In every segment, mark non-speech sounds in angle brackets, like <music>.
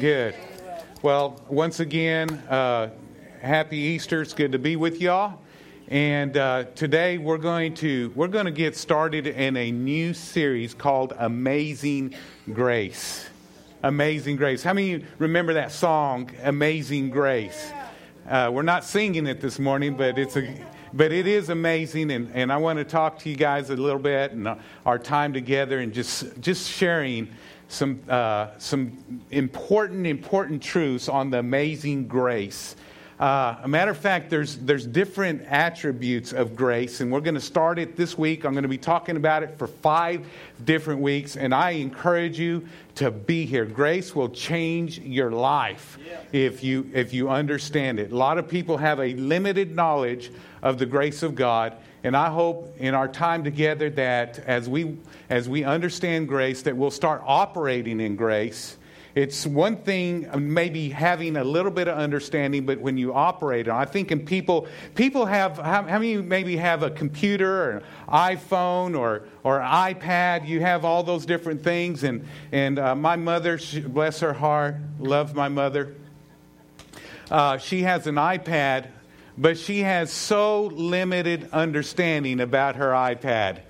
Good. Well, once again, uh, happy Easter. It's good to be with y'all. And uh, today we're going to we're going to get started in a new series called Amazing Grace. Amazing Grace. How many remember that song, Amazing Grace? Uh, we're not singing it this morning, but it's a but it is amazing, and, and I want to talk to you guys a little bit and our time together and just just sharing some, uh, some important, important truths on the amazing grace. Uh, a matter of fact, there's, there's different attributes of grace, and we're going to start it this week. I'm going to be talking about it for five different weeks, and I encourage you to be here. Grace will change your life if, you, if you understand it. A lot of people have a limited knowledge of the grace of God, and I hope in our time together that as we, as we understand grace, that we'll start operating in grace. It's one thing maybe having a little bit of understanding, but when you operate on, I think in people, people have, how, how many maybe have a computer or an iPhone or, or iPad? You have all those different things. And, and uh, my mother, she, bless her heart, love my mother. Uh, she has an iPad but she has so limited understanding about her iPad.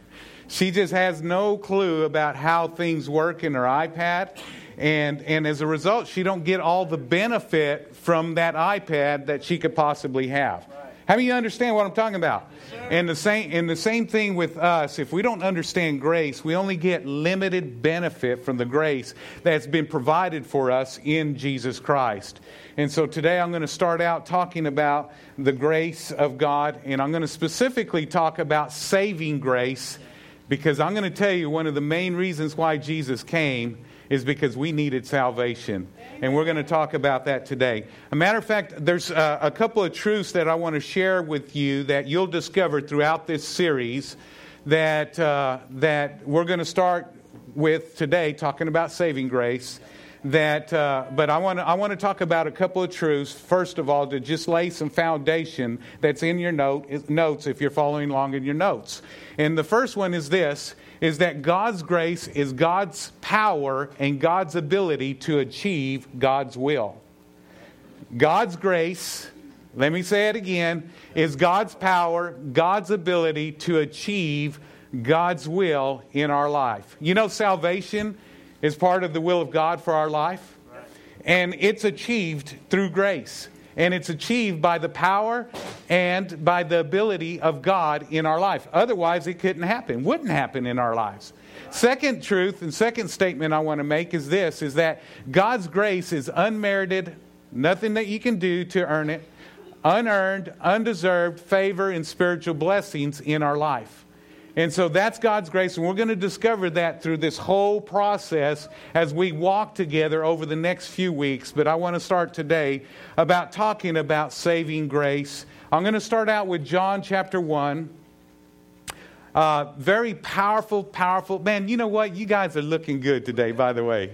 She just has no clue about how things work in her iPad. And, and as a result, she don't get all the benefit from that iPad that she could possibly have. How do you understand what I'm talking about? And the same and the same thing with us. If we don't understand grace, we only get limited benefit from the grace that's been provided for us in Jesus Christ. And so today I'm going to start out talking about the grace of God, and I'm going to specifically talk about saving grace because I'm going to tell you one of the main reasons why Jesus came is because we needed salvation. And we're going to talk about that today. A matter of fact, there's a, a couple of truths that I want to share with you that you'll discover throughout this series that, uh, that we're going to start with today, talking about saving grace. That, uh, but I want to I want to talk about a couple of truths. First of all, to just lay some foundation that's in your note notes if you're following along in your notes. And the first one is this: is that God's grace is God's power and God's ability to achieve God's will. God's grace, let me say it again, is God's power, God's ability to achieve God's will in our life. You know, salvation is part of the will of God for our life, and it's achieved through grace. And it's achieved by the power and by the ability of God in our life. Otherwise, it couldn't happen, wouldn't happen in our lives. Second truth and second statement I want to make is this is that God's grace is unmerited, nothing that you can do to earn it, unearned, undeserved favor and spiritual blessings in our life. And so that's God's grace, and we're going to discover that through this whole process as we walk together over the next few weeks. But I want to start today about talking about saving grace. I'm going to start out with John chapter 1. Uh, very powerful, powerful. Man, you know what? You guys are looking good today, by the way.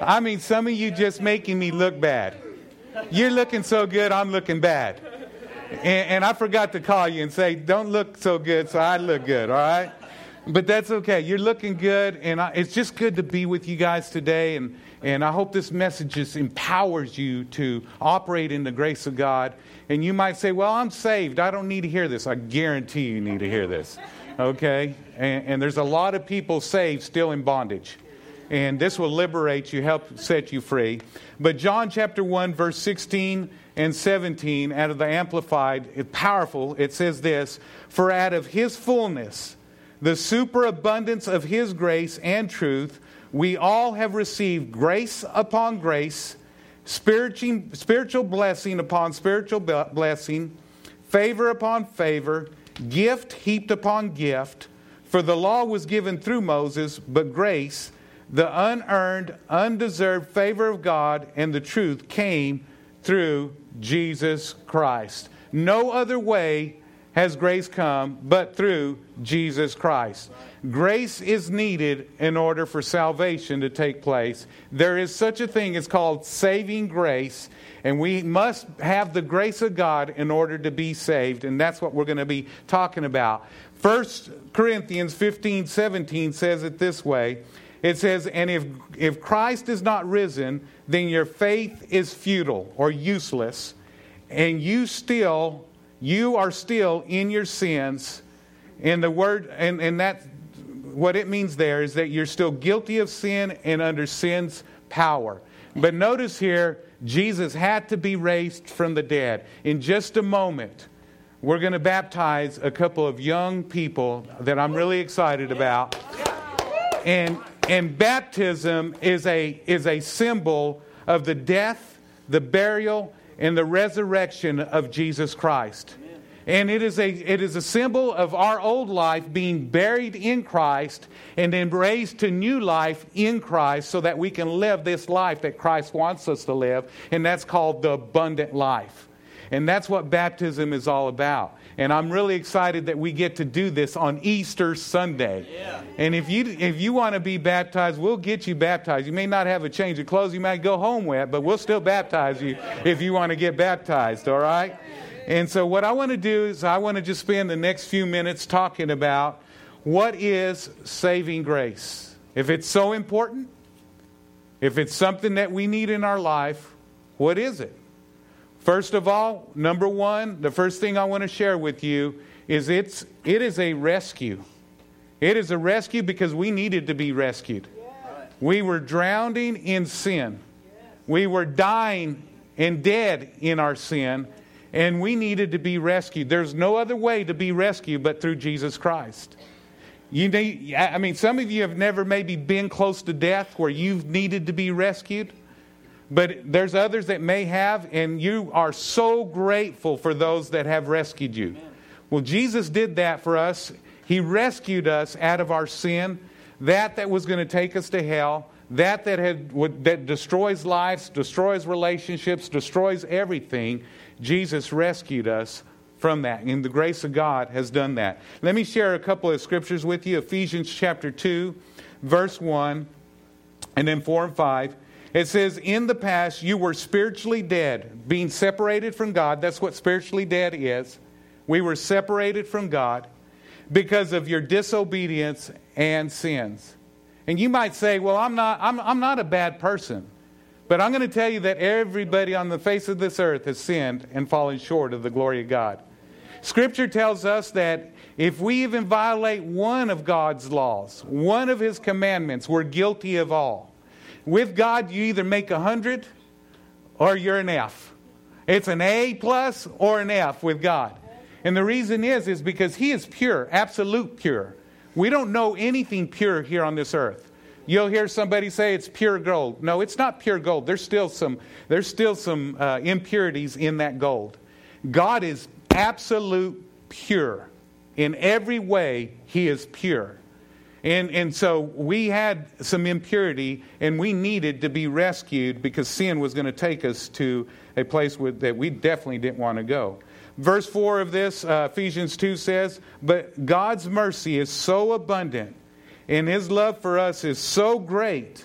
I mean, some of you just making me look bad. You're looking so good, I'm looking bad. And, and I forgot to call you and say, don't look so good, so I look good, all right? But that's okay. You're looking good, and I, it's just good to be with you guys today. And, and I hope this message just empowers you to operate in the grace of God. And you might say, Well, I'm saved. I don't need to hear this. I guarantee you need to hear this. Okay? And, and there's a lot of people saved still in bondage. And this will liberate you, help set you free. But John chapter 1, verse 16 and 17 out of the Amplified, powerful. It says this For out of his fullness, the superabundance of his grace and truth, we all have received grace upon grace, spiritual blessing upon spiritual blessing, favor upon favor, gift heaped upon gift. For the law was given through Moses, but grace, the unearned, undeserved favor of God, and the truth came through Jesus Christ. No other way has grace come but through Jesus Christ. Grace is needed in order for salvation to take place. There is such a thing as called saving grace, and we must have the grace of God in order to be saved, and that's what we're going to be talking about. 1 Corinthians 15 17 says it this way it says, And if, if Christ is not risen, then your faith is futile or useless, and you still, you are still in your sins. And the word, and, and that, what it means there is that you're still guilty of sin and under sin's power. But notice here, Jesus had to be raised from the dead. In just a moment, we're going to baptize a couple of young people that I'm really excited about. And, and baptism is a, is a symbol of the death, the burial, and the resurrection of Jesus Christ. And it is, a, it is a symbol of our old life being buried in Christ and then raised to new life in Christ so that we can live this life that Christ wants us to live. And that's called the abundant life. And that's what baptism is all about. And I'm really excited that we get to do this on Easter Sunday. Yeah. And if you if you want to be baptized, we'll get you baptized. You may not have a change of clothes, you might go home with, but we'll still baptize you if you want to get baptized, all right? And so what I want to do is I want to just spend the next few minutes talking about what is saving grace. If it's so important, if it's something that we need in our life, what is it? First of all, number one, the first thing I want to share with you is it's, it is a rescue. It is a rescue because we needed to be rescued. We were drowning in sin. We were dying and dead in our sin, and we needed to be rescued. There's no other way to be rescued but through Jesus Christ. You need, I mean, some of you have never maybe been close to death where you've needed to be rescued. But there's others that may have, and you are so grateful for those that have rescued you. Well, Jesus did that for us. He rescued us out of our sin, that that was going to take us to hell, that that had would, that destroys lives, destroys relationships, destroys everything. Jesus rescued us from that, and the grace of God has done that. Let me share a couple of scriptures with you. Ephesians chapter two, verse one, and then four and five. It says, In the past, you were spiritually dead, being separated from God. That's what spiritually dead is. We were separated from God because of your disobedience and sins. And you might say, Well, I'm not, I'm, I'm not a bad person. But I'm going to tell you that everybody on the face of this earth has sinned and fallen short of the glory of God. Scripture tells us that if we even violate one of God's laws, one of His commandments, we're guilty of all. With God, you either make a 100 or you're an F. It's an A plus or an F with God. And the reason is, is because He is pure, absolute pure. We don't know anything pure here on this earth. You'll hear somebody say it's pure gold. No, it's not pure gold. There's still some, there's still some uh, impurities in that gold. God is absolute pure. In every way, He is pure. And, and so we had some impurity and we needed to be rescued because sin was going to take us to a place with, that we definitely didn't want to go. Verse 4 of this, uh, Ephesians 2 says, But God's mercy is so abundant and his love for us is so great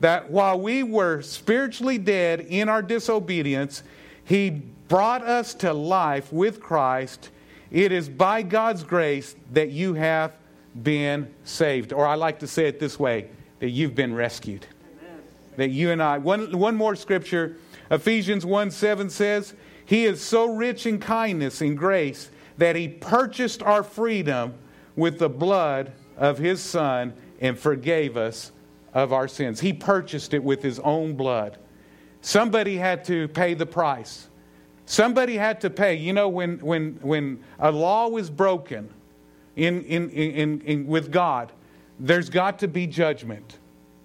that while we were spiritually dead in our disobedience, he brought us to life with Christ. It is by God's grace that you have been saved. Or I like to say it this way that you've been rescued. Amen. That you and I. One, one more scripture Ephesians 1 7 says, He is so rich in kindness and grace that He purchased our freedom with the blood of His Son and forgave us of our sins. He purchased it with His own blood. Somebody had to pay the price. Somebody had to pay. You know, when, when, when a law was broken, in, in, in, in, with God, there's got to be judgment.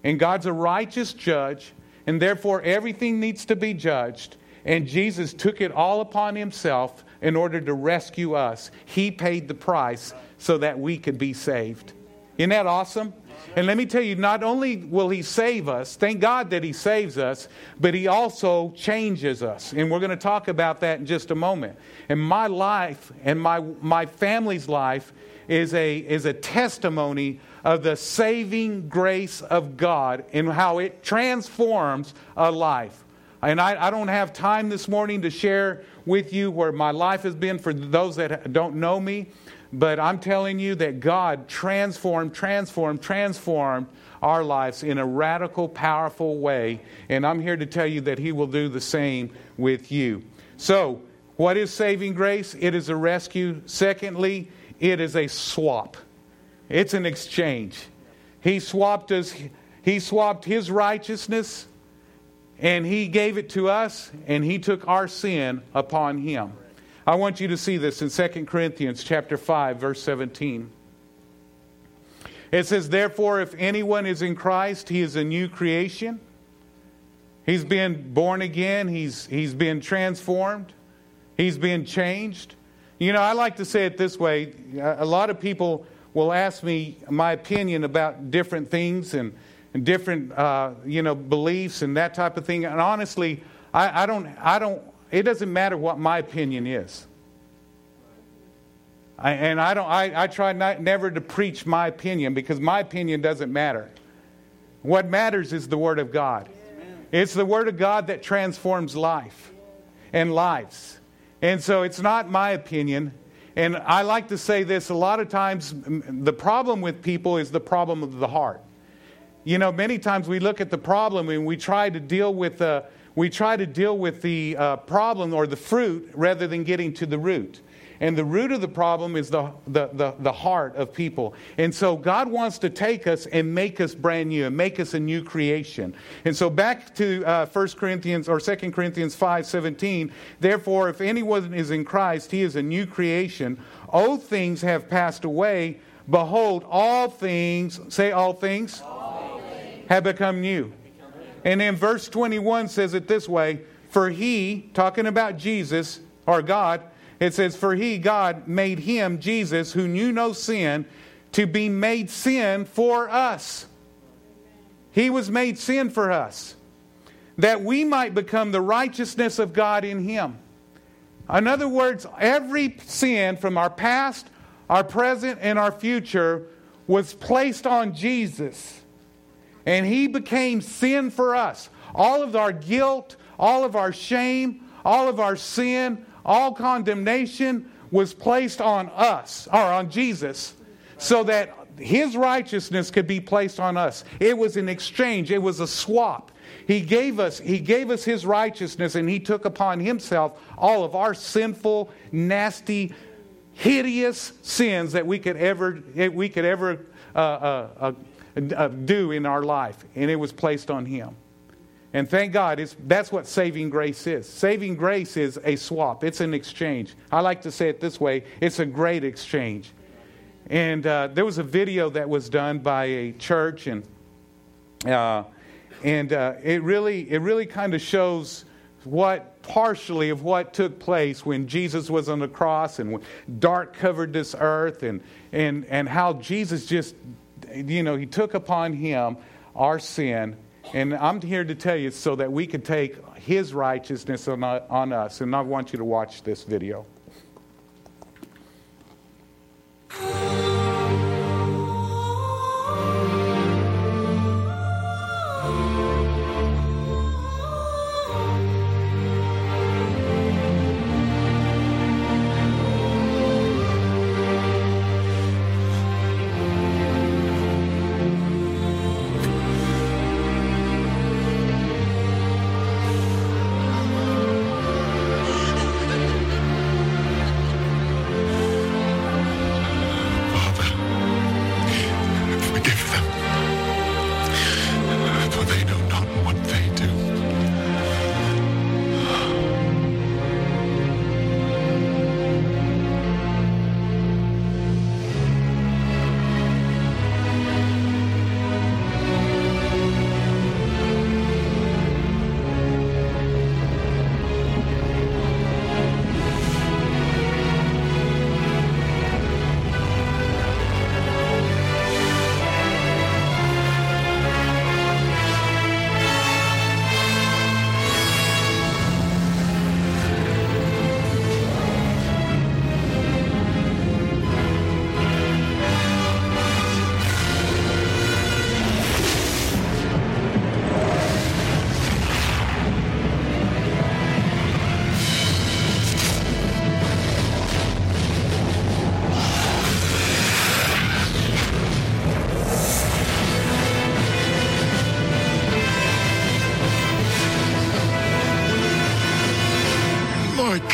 And God's a righteous judge, and therefore everything needs to be judged. And Jesus took it all upon himself in order to rescue us. He paid the price so that we could be saved. Isn't that awesome? And let me tell you, not only will He save us, thank God that He saves us, but He also changes us. And we're going to talk about that in just a moment. And my life and my, my family's life is a, is a testimony of the saving grace of God and how it transforms a life. And I, I, don't have time this morning to share with you where my life has been for those that don't know me, but I'm telling you that God transformed, transformed, transformed our lives in a radical, powerful way. And I'm here to tell you that He will do the same with you. So, what is saving grace? It is a rescue. Secondly, it is a swap. It's an exchange. He swapped us, he swapped his righteousness and he gave it to us and he took our sin upon him. I want you to see this in 2 Corinthians chapter 5 verse 17. It says therefore if anyone is in Christ he is a new creation. He's been born again, he's he's been transformed. He's been changed. You know, I like to say it this way. A lot of people will ask me my opinion about different things and, and different, uh, you know, beliefs and that type of thing. And honestly, I, I, don't, I don't, it doesn't matter what my opinion is. I, and I, don't, I, I try not, never to preach my opinion because my opinion doesn't matter. What matters is the Word of God. It's the Word of God that transforms life and lives. And so it's not my opinion. And I like to say this a lot of times the problem with people is the problem of the heart. You know, many times we look at the problem and we try to deal with the, we try to deal with the uh, problem or the fruit rather than getting to the root. And the root of the problem is the, the, the, the, heart of people. And so God wants to take us and make us brand new and make us a new creation. And so back to uh, 1 Corinthians or 2 Corinthians 5 17. Therefore, if anyone is in Christ, he is a new creation. Old things have passed away. Behold, all things, say all things, all things. have become new. And then verse 21 says it this way For he, talking about Jesus or God, it says, For he, God, made him, Jesus, who knew no sin, to be made sin for us. He was made sin for us, that we might become the righteousness of God in him. In other words, every sin from our past, our present, and our future was placed on Jesus. And he became sin for us. All of our guilt, all of our shame, all of our sin, all condemnation was placed on us, or on Jesus, so that his righteousness could be placed on us. It was an exchange, it was a swap. He gave us, he gave us his righteousness and he took upon himself all of our sinful, nasty, hideous sins that we could ever, we could ever uh, uh, uh, uh do in our life. And it was placed on him. And thank God, it's, that's what saving grace is. Saving grace is a swap, it's an exchange. I like to say it this way it's a great exchange. And uh, there was a video that was done by a church, and, uh, and uh, it really, it really kind of shows what partially of what took place when Jesus was on the cross and dark covered this earth, and, and, and how Jesus just, you know, he took upon him our sin and I'm here to tell you so that we can take his righteousness on, on us. And I want you to watch this video.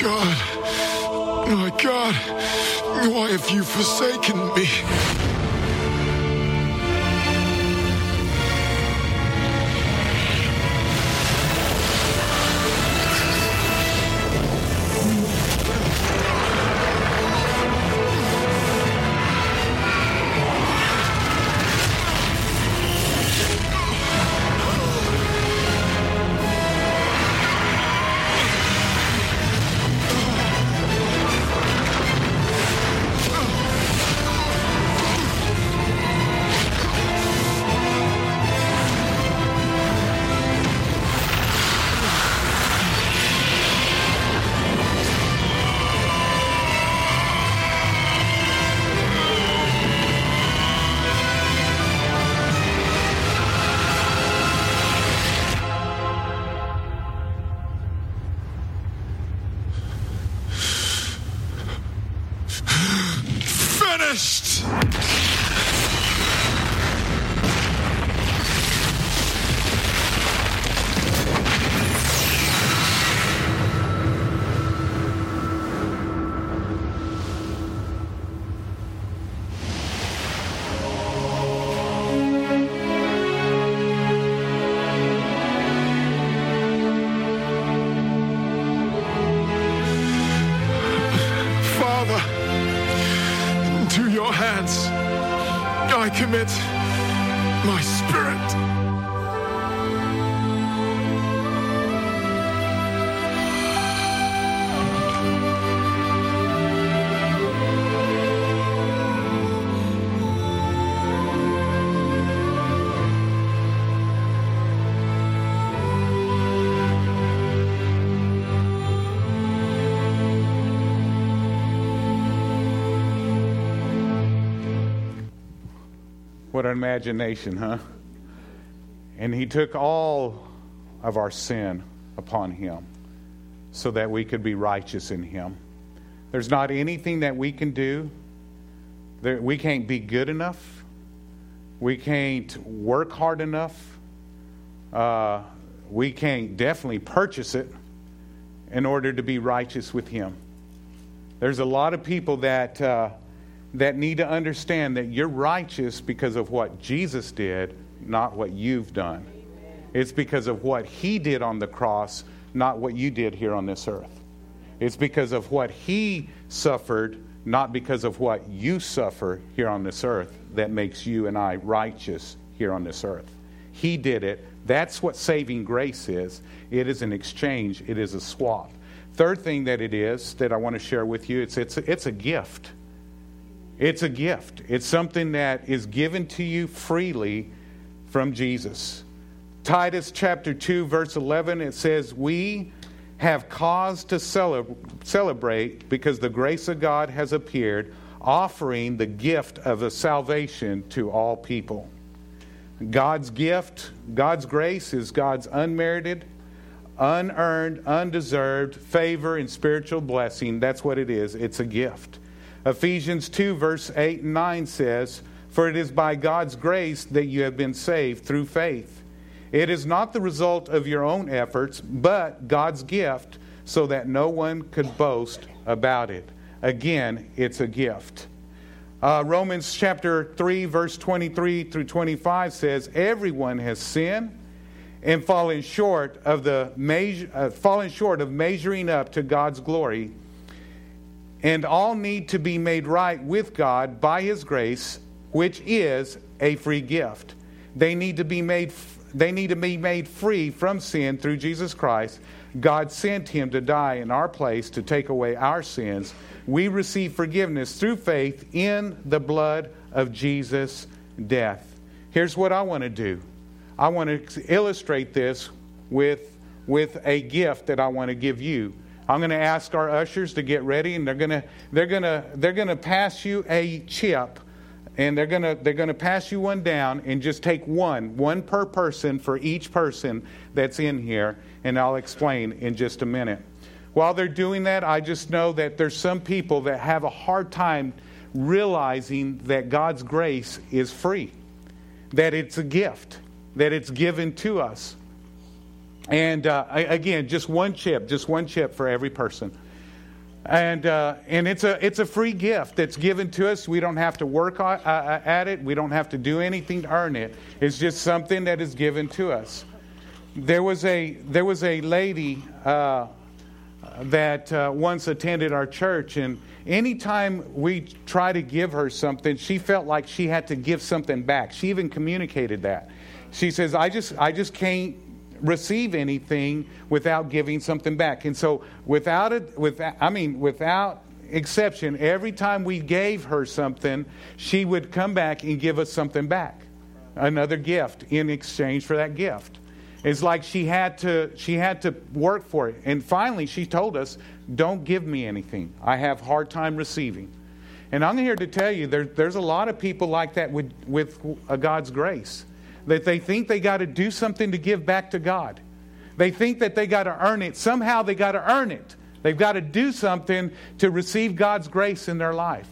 God, my God, why have you forsaken me? Imagination, huh? And he took all of our sin upon him so that we could be righteous in him. There's not anything that we can do. We can't be good enough. We can't work hard enough. Uh, we can't definitely purchase it in order to be righteous with him. There's a lot of people that. Uh, that need to understand that you're righteous because of what Jesus did, not what you've done. It's because of what he did on the cross, not what you did here on this earth. It's because of what he suffered, not because of what you suffer here on this earth, that makes you and I righteous here on this earth. He did it. That's what saving grace is. It is an exchange, it is a swap. Third thing that it is that I want to share with you, it's, it's, it's a gift. It's a gift. It's something that is given to you freely from Jesus. Titus chapter 2, verse 11, it says, We have cause to celebrate because the grace of God has appeared, offering the gift of the salvation to all people. God's gift, God's grace is God's unmerited, unearned, undeserved favor and spiritual blessing. That's what it is. It's a gift. Ephesians 2, verse 8 and 9 says, For it is by God's grace that you have been saved through faith. It is not the result of your own efforts, but God's gift, so that no one could boast about it. Again, it's a gift. Uh, Romans chapter 3, verse 23 through 25 says, Everyone has sinned and fallen short of the measure, uh, fallen short of measuring up to God's glory and all need to be made right with God by His grace, which is a free gift. They need to be made. They need to be made free from sin through Jesus Christ. God sent Him to die in our place to take away our sins. We receive forgiveness through faith in the blood of Jesus' death. Here's what I want to do. I want to illustrate this with, with a gift that I want to give you. I'm going to ask our ushers to get ready, and they're going to they're going to they're going to pass you a chip, and they're going to they're going to pass you one down, and just take one one per person for each person that's in here, and I'll explain in just a minute. While they're doing that, I just know that there's some people that have a hard time realizing that God's grace is free, that it's a gift, that it's given to us. And uh, again, just one chip, just one chip for every person. And, uh, and it's, a, it's a free gift that's given to us. We don't have to work uh, uh, at it, we don't have to do anything to earn it. It's just something that is given to us. There was a, there was a lady uh, that uh, once attended our church, and anytime we try to give her something, she felt like she had to give something back. She even communicated that. She says, I just, I just can't receive anything without giving something back. And so, without it, without, I mean, without exception, every time we gave her something, she would come back and give us something back, another gift in exchange for that gift. It's like she had to she had to work for it. And finally she told us, "Don't give me anything. I have hard time receiving." And I'm here to tell you there, there's a lot of people like that with with uh, God's grace that they think they got to do something to give back to God. They think that they got to earn it. Somehow they got to earn it. They've got to do something to receive God's grace in their life.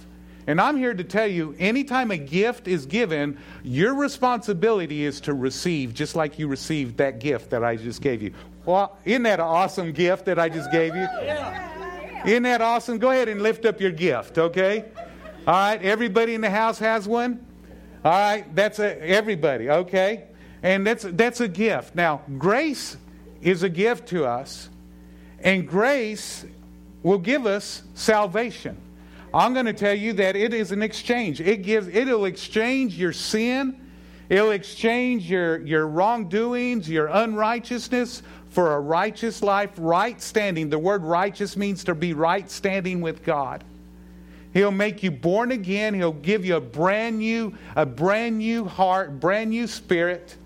And I'm here to tell you anytime a gift is given, your responsibility is to receive, just like you received that gift that I just gave you. Well, isn't that an awesome gift that I just gave you? Isn't that awesome? Go ahead and lift up your gift, okay? All right, everybody in the house has one? All right, that's a, everybody, okay? And that's, that's a gift. Now, grace is a gift to us, and grace will give us salvation. I'm going to tell you that it is an exchange. It gives, it'll exchange your sin, it'll exchange your, your wrongdoings, your unrighteousness for a righteous life, right standing. The word righteous means to be right standing with God. He'll make you born again. He'll give you a brand new, a brand new heart, brand new spirit,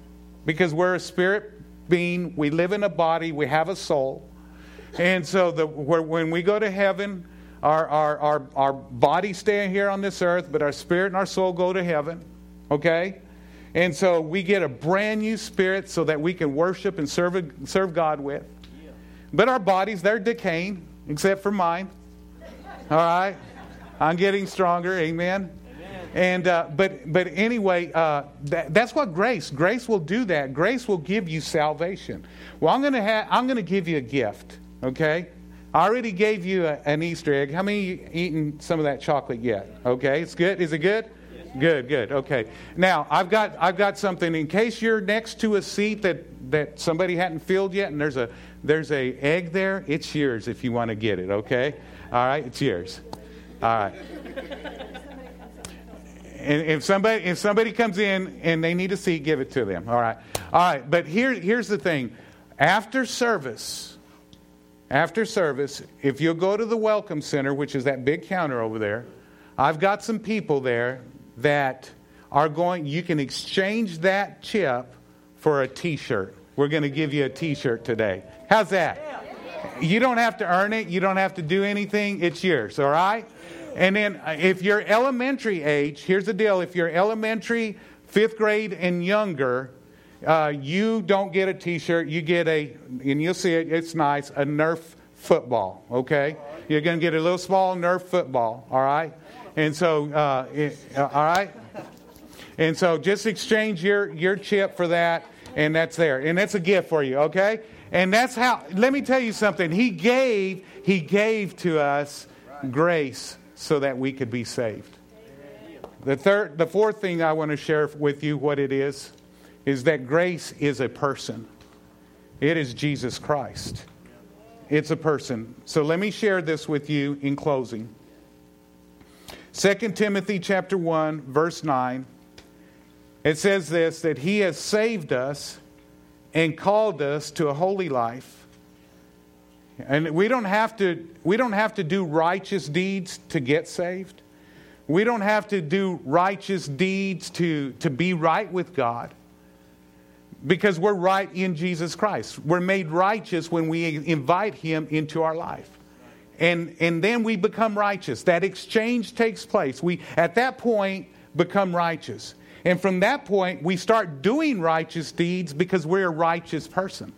because we're a spirit being. We live in a body. We have a soul, and so the, when we go to heaven, our our our our body stay here on this earth, but our spirit and our soul go to heaven. Okay, and so we get a brand new spirit so that we can worship and serve serve God with. But our bodies, they're decaying, except for mine. All right. I'm getting stronger. Amen. Amen. And uh, but but anyway, uh, that, that's what grace. Grace will do that. Grace will give you salvation. Well, I'm gonna have. I'm gonna give you a gift. Okay. I already gave you a, an Easter egg. How many you eaten some of that chocolate yet? Okay, it's good. Is it good? Good, good. Okay. Now I've got I've got something in case you're next to a seat that that somebody hadn't filled yet, and there's a there's a egg there. It's yours if you want to get it. Okay. All right, it's yours. All right. And if somebody if somebody comes in and they need a seat, give it to them. All right. All right. But here here's the thing. After service, after service, if you'll go to the welcome center, which is that big counter over there, I've got some people there that are going you can exchange that chip for a t-shirt. We're going to give you a t-shirt today. How's that? You don't have to earn it. You don't have to do anything. It's yours, all right? And then uh, if you're elementary age, here's the deal if you're elementary, fifth grade, and younger, uh, you don't get a t shirt. You get a, and you'll see it, it's nice, a Nerf football, okay? You're going to get a little small Nerf football, all right? And so, uh, it, uh, all right? And so just exchange your, your chip for that, and that's there. And that's a gift for you, okay? And that's how, let me tell you something. He gave, he gave to us grace so that we could be saved. The third, the fourth thing I want to share with you what it is is that grace is a person. It is Jesus Christ. It's a person. So let me share this with you in closing. 2 Timothy chapter 1 verse 9 it says this that he has saved us and called us to a holy life and we don't have to we don't have to do righteous deeds to get saved. We don't have to do righteous deeds to, to be right with God. Because we're right in Jesus Christ. We're made righteous when we invite him into our life. And and then we become righteous. That exchange takes place. We at that point become righteous. And from that point we start doing righteous deeds because we're a righteous person.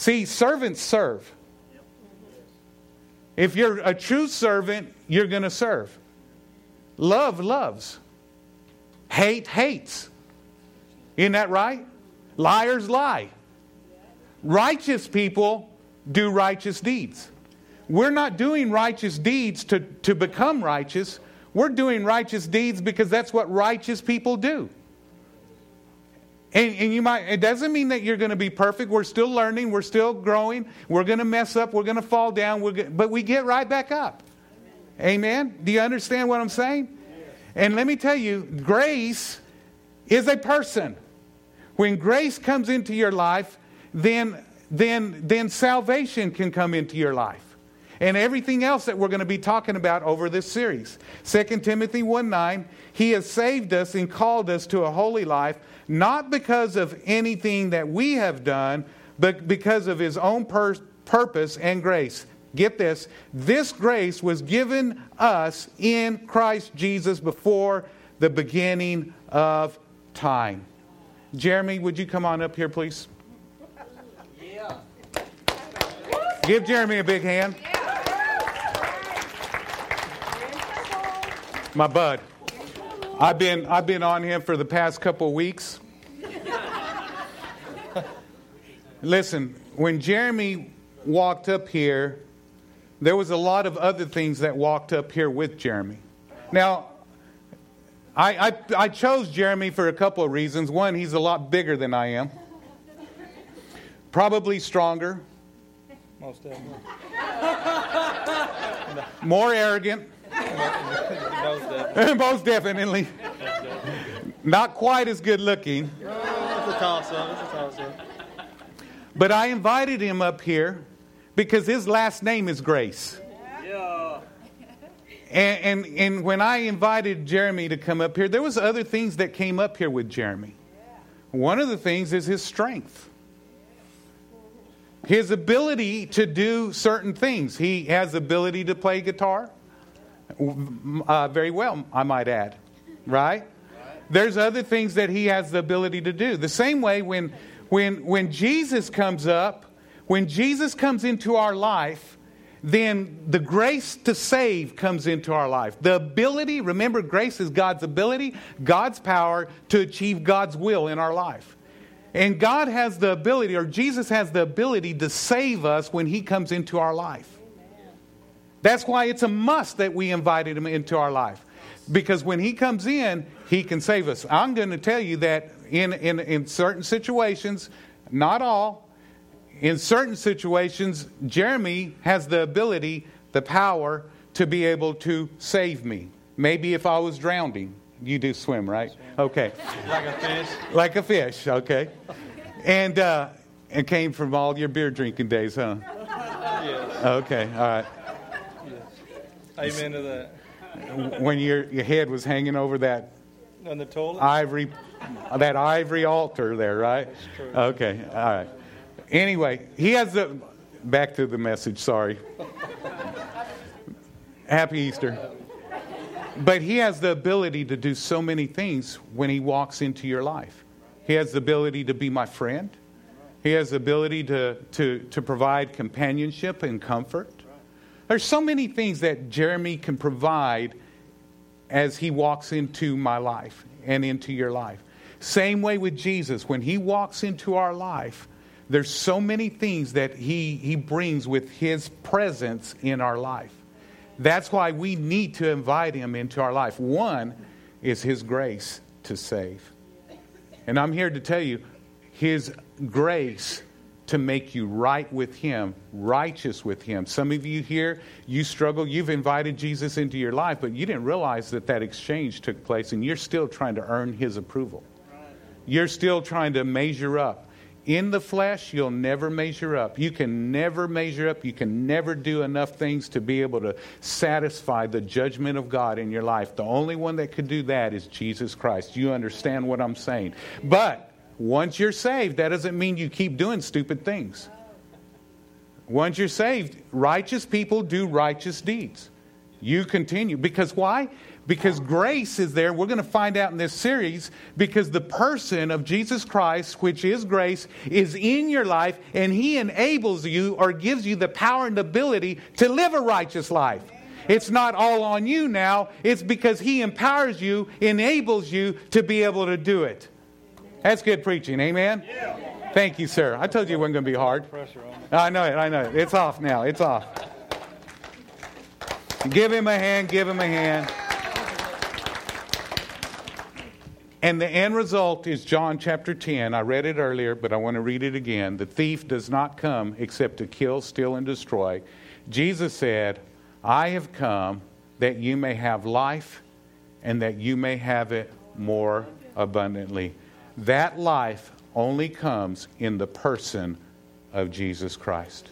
See, servants serve. If you're a true servant, you're going to serve. Love loves. Hate hates. Isn't that right? Liars lie. Righteous people do righteous deeds. We're not doing righteous deeds to, to become righteous. We're doing righteous deeds because that's what righteous people do. And, and, you might, it doesn't mean that you're going to be perfect. We're still learning. We're still growing. We're going to mess up. We're going to fall down. We're, but we get right back up. Amen. Do you understand what I'm saying? And let me tell you, grace is a person. When grace comes into your life, then, then, then salvation can come into your life and everything else that we're going to be talking about over this series. 2 Timothy 1 9, He has saved us and called us to a holy life, not because of anything that we have done, but because of His own pur- purpose and grace. Get this this grace was given us in Christ Jesus before the beginning of time. Jeremy, would you come on up here, please? Yeah. Give Jeremy a big hand. my bud. I've been, I've been on him for the past couple of weeks. Listen, when Jeremy walked up here, there was a lot of other things that walked up here with Jeremy. Now, I, I, I chose Jeremy for a couple of reasons. One, he's a lot bigger than I am, probably stronger, most definitely, <laughs> more arrogant. <laughs> Most definitely. Not quite as good looking. it's a toss up. It's a toss up. But I invited him up here because his last name is Grace. Yeah. And, and, and when I invited Jeremy to come up here, there was other things that came up here with Jeremy. One of the things is his strength. His ability to do certain things. He has ability to play guitar uh, very well, I might add. Right? There's other things that he has the ability to do. The same way when, when, when Jesus comes up, when Jesus comes into our life, then the grace to save comes into our life. The ability, remember, grace is God's ability, God's power to achieve God's will in our life. And God has the ability, or Jesus has the ability to save us when He comes into our life. That's why it's a must that we invited him into our life. Because when he comes in, he can save us. I'm going to tell you that in, in, in certain situations, not all, in certain situations, Jeremy has the ability, the power to be able to save me. Maybe if I was drowning. You do swim, right? Okay. Like a fish. Like a fish, okay. And uh, it came from all your beer drinking days, huh? Yes. Okay, all right. Amen to that. When your, your head was hanging over that on the toilet? ivory, that ivory altar there, right? True. Okay, all right. Anyway, he has the back to the message. Sorry. Happy Easter. But he has the ability to do so many things when he walks into your life. He has the ability to be my friend. He has the ability to, to, to provide companionship and comfort. There's so many things that Jeremy can provide as he walks into my life and into your life. Same way with Jesus. When he walks into our life, there's so many things that he, he brings with his presence in our life. That's why we need to invite him into our life. One is his grace to save. And I'm here to tell you, his grace to make you right with Him, righteous with Him. Some of you here, you struggle. You've invited Jesus into your life, but you didn't realize that that exchange took place, and you're still trying to earn His approval. You're still trying to measure up. In the flesh, you'll never measure up. You can never measure up. You can never do enough things to be able to satisfy the judgment of God in your life. The only one that could do that is Jesus Christ. You understand what I'm saying? But once you're saved, that doesn't mean you keep doing stupid things. Once you're saved, righteous people do righteous deeds. You continue. Because why? Because grace is there. We're going to find out in this series because the person of Jesus Christ, which is grace, is in your life and he enables you or gives you the power and ability to live a righteous life. It's not all on you now, it's because he empowers you, enables you to be able to do it. That's good preaching. Amen? Yeah. Thank you, sir. I told you it wasn't going to be hard. Pressure on. I know it. I know it. It's off now. It's off. Give him a hand. Give him a hand. And the end result is John chapter 10. I read it earlier, but I want to read it again. The thief does not come except to kill, steal, and destroy. Jesus said, I have come that you may have life and that you may have it more abundantly. That life only comes in the person of Jesus Christ.